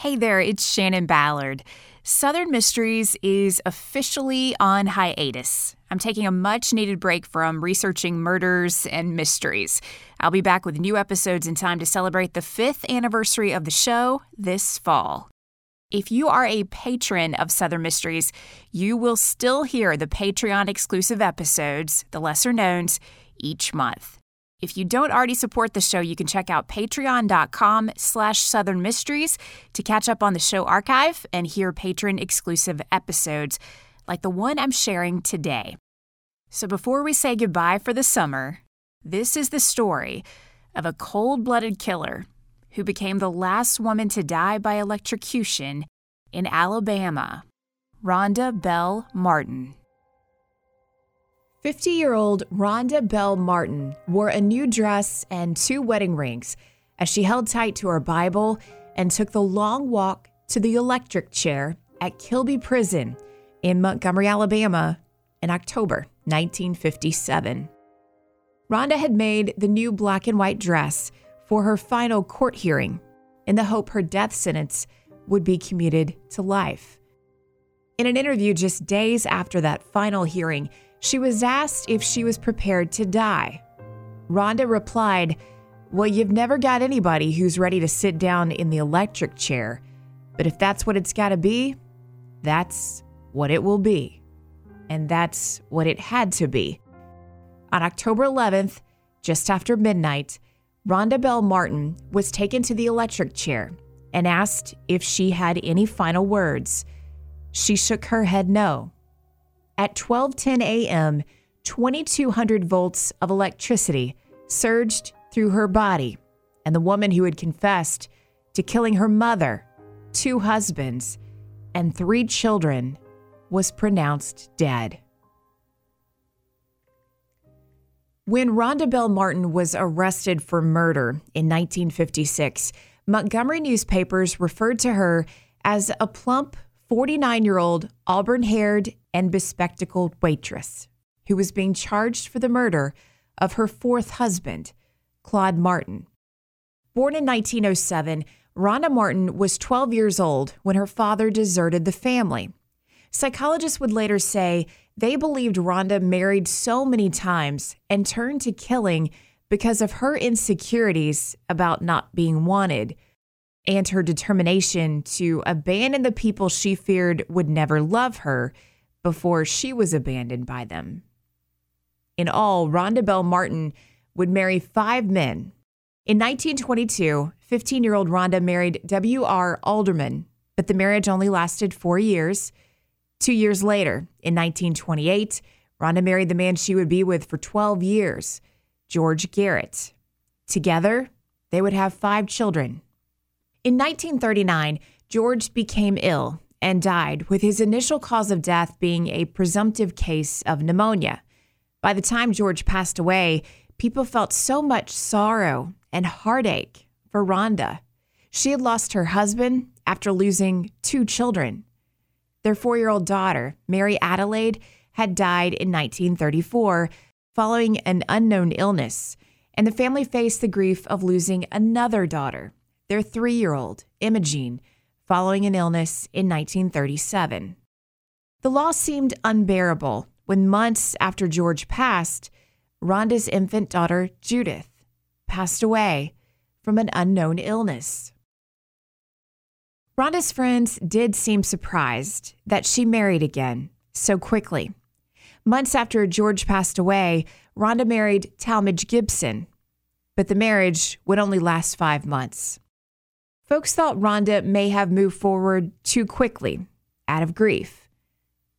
Hey there, it's Shannon Ballard. Southern Mysteries is officially on hiatus. I'm taking a much needed break from researching murders and mysteries. I'll be back with new episodes in time to celebrate the fifth anniversary of the show this fall. If you are a patron of Southern Mysteries, you will still hear the Patreon exclusive episodes, the lesser knowns, each month. If you don't already support the show, you can check out patreon.com slash southern mysteries to catch up on the show archive and hear patron exclusive episodes like the one I'm sharing today. So before we say goodbye for the summer, this is the story of a cold blooded killer who became the last woman to die by electrocution in Alabama, Rhonda Belle Martin. 50 year old Rhonda Belle Martin wore a new dress and two wedding rings as she held tight to her Bible and took the long walk to the electric chair at Kilby Prison in Montgomery, Alabama in October 1957. Rhonda had made the new black and white dress for her final court hearing in the hope her death sentence would be commuted to life. In an interview just days after that final hearing, she was asked if she was prepared to die. Rhonda replied, Well, you've never got anybody who's ready to sit down in the electric chair, but if that's what it's got to be, that's what it will be. And that's what it had to be. On October 11th, just after midnight, Rhonda Belle Martin was taken to the electric chair and asked if she had any final words. She shook her head no. At 12:10 a.m., 2200 volts of electricity surged through her body, and the woman who had confessed to killing her mother, two husbands, and three children was pronounced dead. When Rhonda Belle Martin was arrested for murder in 1956, Montgomery newspapers referred to her as a plump 49 year old auburn haired and bespectacled waitress who was being charged for the murder of her fourth husband, Claude Martin. Born in 1907, Rhonda Martin was 12 years old when her father deserted the family. Psychologists would later say they believed Rhonda married so many times and turned to killing because of her insecurities about not being wanted and her determination to abandon the people she feared would never love her before she was abandoned by them. In all, Rhonda Belle Martin would marry five men. In 1922, 15 year old Rhonda married W.R. Alderman, but the marriage only lasted four years. Two years later, in 1928, Rhonda married the man she would be with for 12 years, George Garrett. Together, they would have five children. In 1939, George became ill and died, with his initial cause of death being a presumptive case of pneumonia. By the time George passed away, people felt so much sorrow and heartache for Rhonda. She had lost her husband after losing two children. Their four year old daughter, Mary Adelaide, had died in 1934 following an unknown illness, and the family faced the grief of losing another daughter, their three year old, Imogene, following an illness in 1937. The loss seemed unbearable when months after George passed, Rhonda's infant daughter, Judith, passed away from an unknown illness. Rhonda's friends did seem surprised that she married again so quickly. Months after George passed away, Rhonda married Talmadge Gibson, but the marriage would only last five months. Folks thought Rhonda may have moved forward too quickly out of grief.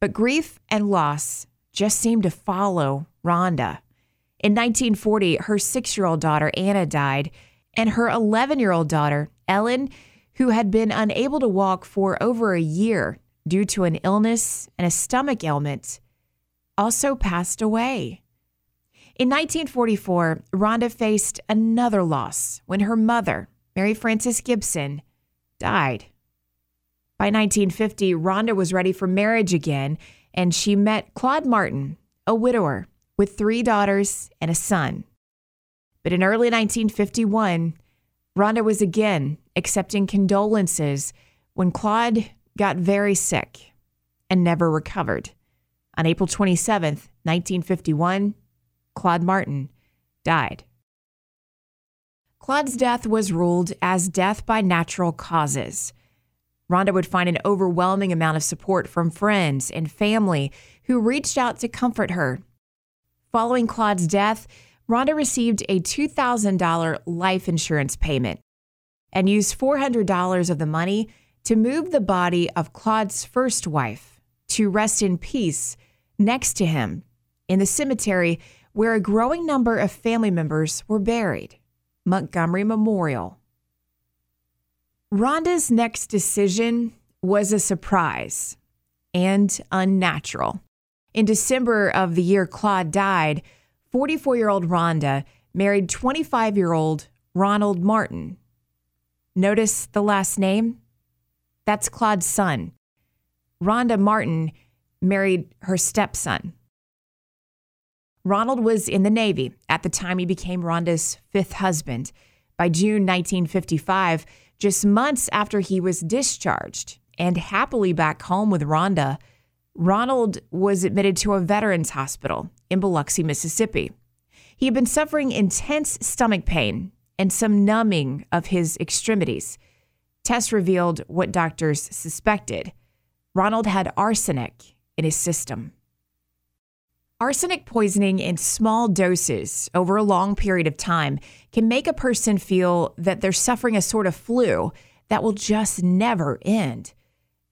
But grief and loss just seemed to follow Rhonda. In 1940, her six year old daughter, Anna, died, and her 11 year old daughter, Ellen, who had been unable to walk for over a year due to an illness and a stomach ailment, also passed away. In 1944, Rhonda faced another loss when her mother, Mary Frances Gibson, died. By 1950, Rhonda was ready for marriage again, and she met Claude Martin, a widower with three daughters and a son. But in early 1951, Rhonda was again accepting condolences when Claude got very sick and never recovered. On April 27, 1951, Claude Martin died. Claude's death was ruled as death by natural causes. Rhonda would find an overwhelming amount of support from friends and family who reached out to comfort her. Following Claude's death, Rhonda received a $2,000 life insurance payment and used $400 of the money to move the body of Claude's first wife to rest in peace next to him in the cemetery where a growing number of family members were buried, Montgomery Memorial. Rhonda's next decision was a surprise and unnatural. In December of the year Claude died, 44 year old Rhonda married 25 year old Ronald Martin. Notice the last name? That's Claude's son. Rhonda Martin married her stepson. Ronald was in the Navy at the time he became Rhonda's fifth husband. By June 1955, just months after he was discharged and happily back home with Rhonda, Ronald was admitted to a veterans hospital in Biloxi, Mississippi. He had been suffering intense stomach pain and some numbing of his extremities. Tests revealed what doctors suspected Ronald had arsenic in his system. Arsenic poisoning in small doses over a long period of time can make a person feel that they're suffering a sort of flu that will just never end.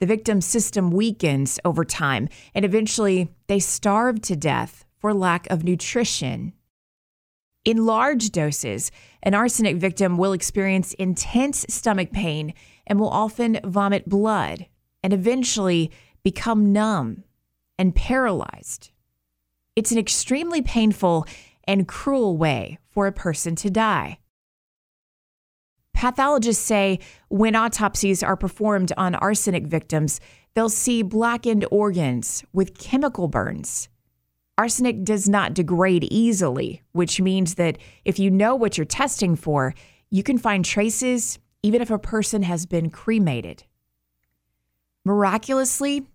The victim's system weakens over time, and eventually they starve to death for lack of nutrition. In large doses, an arsenic victim will experience intense stomach pain and will often vomit blood and eventually become numb and paralyzed. It's an extremely painful and cruel way for a person to die. Pathologists say when autopsies are performed on arsenic victims, they'll see blackened organs with chemical burns. Arsenic does not degrade easily, which means that if you know what you're testing for, you can find traces even if a person has been cremated. Miraculously,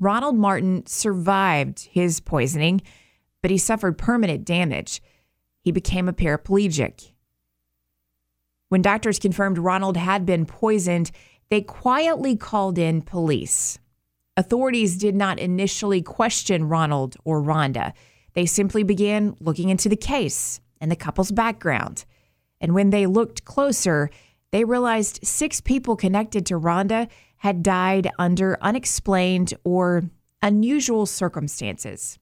Ronald Martin survived his poisoning, but he suffered permanent damage. He became a paraplegic. When doctors confirmed Ronald had been poisoned, they quietly called in police. Authorities did not initially question Ronald or Rhonda. They simply began looking into the case and the couple's background. And when they looked closer, they realized six people connected to Rhonda had died under unexplained or unusual circumstances.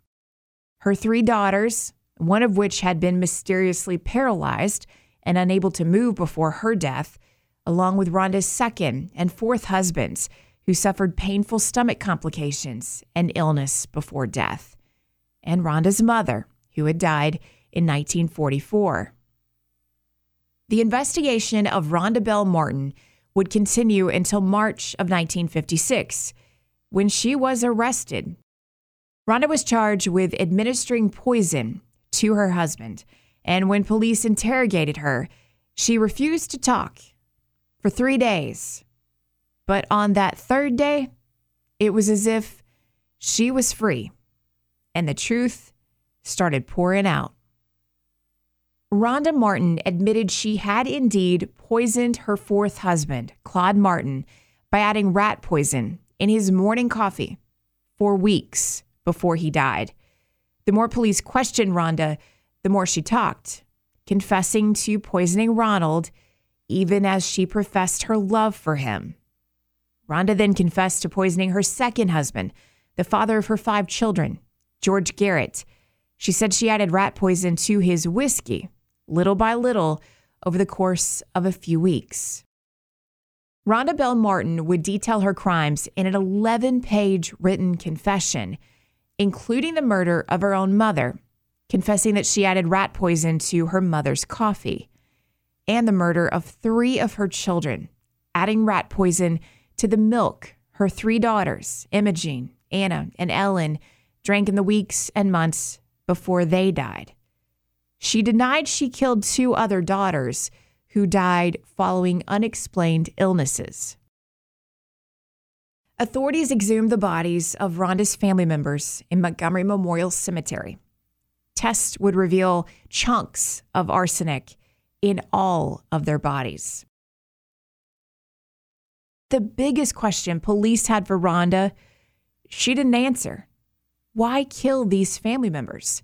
Her three daughters, one of which had been mysteriously paralyzed and unable to move before her death, along with Rhonda's second and fourth husbands, who suffered painful stomach complications and illness before death, and Rhonda's mother, who had died in 1944. The investigation of Rhonda Belle Martin would continue until March of 1956, when she was arrested. Rhonda was charged with administering poison to her husband, and when police interrogated her, she refused to talk for three days. But on that third day, it was as if she was free, and the truth started pouring out. Rhonda Martin admitted she had indeed poisoned her fourth husband, Claude Martin, by adding rat poison in his morning coffee for weeks before he died. The more police questioned Rhonda, the more she talked, confessing to poisoning Ronald, even as she professed her love for him. Rhonda then confessed to poisoning her second husband, the father of her five children, George Garrett. She said she added rat poison to his whiskey little by little over the course of a few weeks. Rhonda Belle Martin would detail her crimes in an 11 page written confession, including the murder of her own mother, confessing that she added rat poison to her mother's coffee, and the murder of three of her children, adding rat poison to the milk her three daughters, Imogene, Anna, and Ellen, drank in the weeks and months before they died. She denied she killed two other daughters who died following unexplained illnesses. Authorities exhumed the bodies of Rhonda's family members in Montgomery Memorial Cemetery. Tests would reveal chunks of arsenic in all of their bodies. The biggest question police had for Rhonda, she didn't answer. Why kill these family members?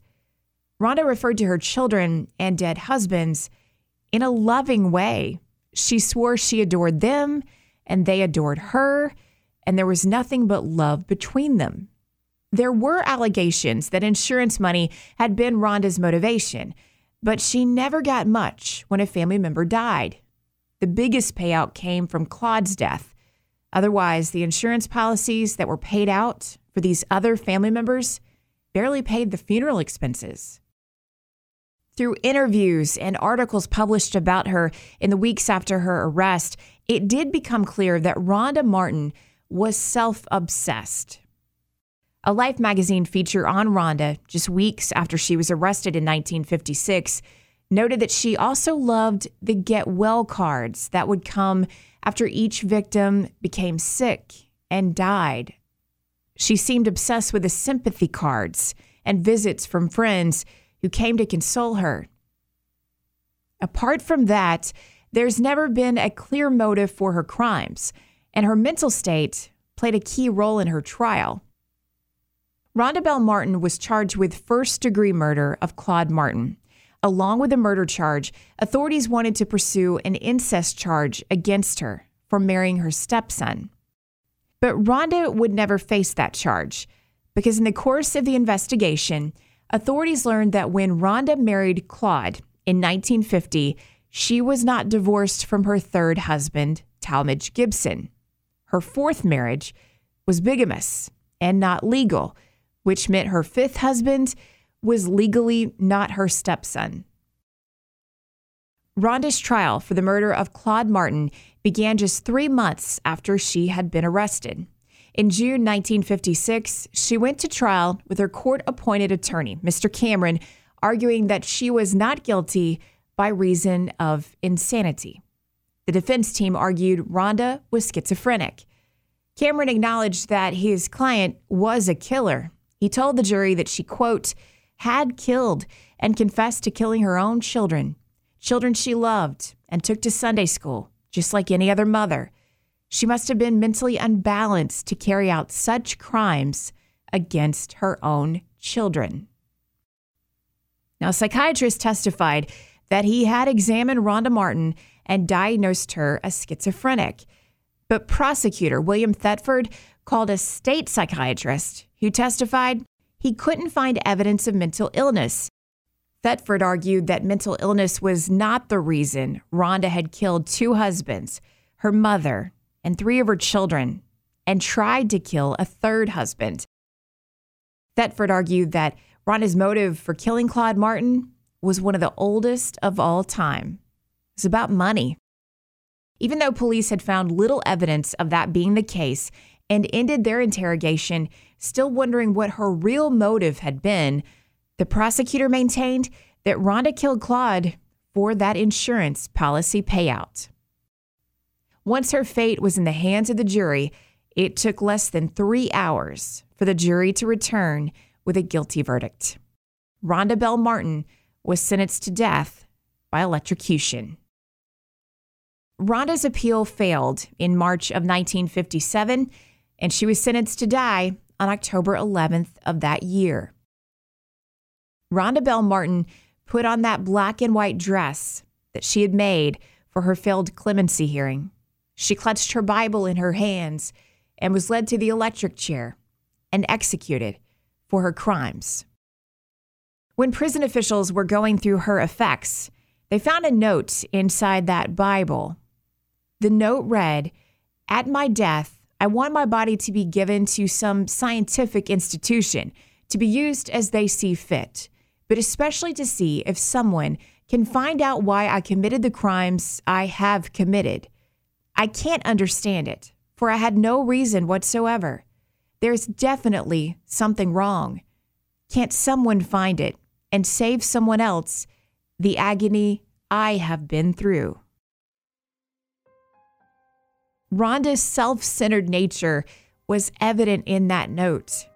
Rhonda referred to her children and dead husbands in a loving way. She swore she adored them and they adored her and there was nothing but love between them. There were allegations that insurance money had been Rhonda's motivation, but she never got much when a family member died. The biggest payout came from Claude's death. Otherwise, the insurance policies that were paid out for these other family members barely paid the funeral expenses. Through interviews and articles published about her in the weeks after her arrest, it did become clear that Rhonda Martin was self obsessed. A Life magazine feature on Rhonda, just weeks after she was arrested in 1956, noted that she also loved the get well cards that would come after each victim became sick and died. She seemed obsessed with the sympathy cards and visits from friends who came to console her. Apart from that, there's never been a clear motive for her crimes and her mental state played a key role in her trial. Rhonda Belle Martin was charged with first degree murder of Claude Martin. Along with the murder charge, authorities wanted to pursue an incest charge against her for marrying her stepson. But Rhonda would never face that charge because, in the course of the investigation, authorities learned that when Rhonda married Claude in 1950, she was not divorced from her third husband, Talmadge Gibson. Her fourth marriage was bigamous and not legal, which meant her fifth husband was legally not her stepson. Rhonda's trial for the murder of Claude Martin began just three months after she had been arrested. In June 1956, she went to trial with her court appointed attorney, Mr. Cameron, arguing that she was not guilty by reason of insanity. The defense team argued Rhonda was schizophrenic. Cameron acknowledged that his client was a killer. He told the jury that she, quote, had killed and confessed to killing her own children, children she loved and took to Sunday school, just like any other mother. She must have been mentally unbalanced to carry out such crimes against her own children. Now, psychiatrists testified that he had examined Rhonda Martin and diagnosed her as schizophrenic. But prosecutor William Thetford called a state psychiatrist who testified he couldn't find evidence of mental illness. Thetford argued that mental illness was not the reason Rhonda had killed two husbands, her mother, and three of her children, and tried to kill a third husband. Thetford argued that Rhonda's motive for killing Claude Martin was one of the oldest of all time. It's about money. Even though police had found little evidence of that being the case and ended their interrogation still wondering what her real motive had been, the prosecutor maintained that Rhonda killed Claude for that insurance policy payout. Once her fate was in the hands of the jury, it took less than three hours for the jury to return with a guilty verdict. Rhonda Belle Martin was sentenced to death by electrocution. Rhonda's appeal failed in March of 1957, and she was sentenced to die on October 11th of that year. Rhonda Belle Martin put on that black and white dress that she had made for her failed clemency hearing. She clutched her Bible in her hands and was led to the electric chair and executed for her crimes. When prison officials were going through her effects, they found a note inside that Bible. The note read, At my death, I want my body to be given to some scientific institution to be used as they see fit, but especially to see if someone can find out why I committed the crimes I have committed. I can't understand it, for I had no reason whatsoever. There's definitely something wrong. Can't someone find it and save someone else the agony I have been through. Rhonda's self centered nature was evident in that note.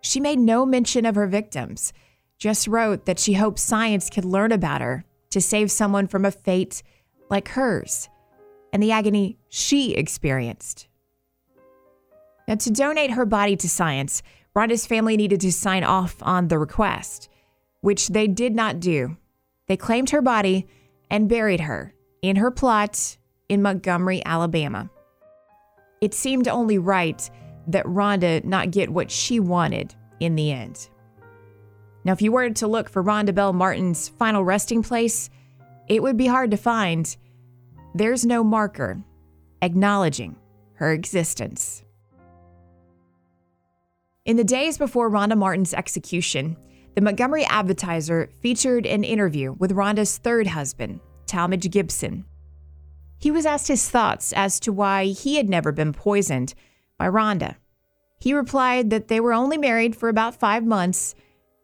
She made no mention of her victims, just wrote that she hoped science could learn about her to save someone from a fate like hers and the agony she experienced. Now, to donate her body to science, Rhonda's family needed to sign off on the request, which they did not do. They claimed her body and buried her in her plot in Montgomery, Alabama. It seemed only right that Rhonda not get what she wanted in the end. Now, if you were to look for Rhonda Belle Martin's final resting place, it would be hard to find. There's no marker acknowledging her existence. In the days before Rhonda Martin's execution, the Montgomery Advertiser featured an interview with Rhonda's third husband, Talmadge Gibson. He was asked his thoughts as to why he had never been poisoned by Rhonda. He replied that they were only married for about five months,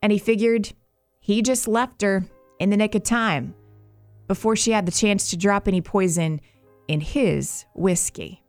and he figured he just left her in the nick of time before she had the chance to drop any poison in his whiskey.